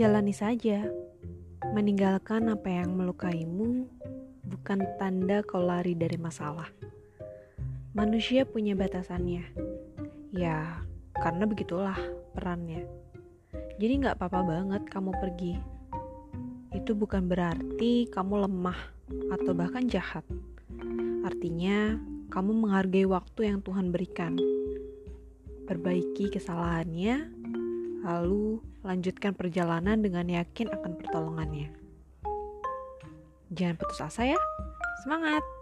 jalani saja. Meninggalkan apa yang melukaimu bukan tanda kau lari dari masalah. Manusia punya batasannya. Ya, karena begitulah perannya. Jadi nggak apa-apa banget kamu pergi. Itu bukan berarti kamu lemah atau bahkan jahat. Artinya, kamu menghargai waktu yang Tuhan berikan. Perbaiki kesalahannya, lalu lanjutkan perjalanan dengan yakin akan pertolongannya. Jangan putus asa ya. Semangat!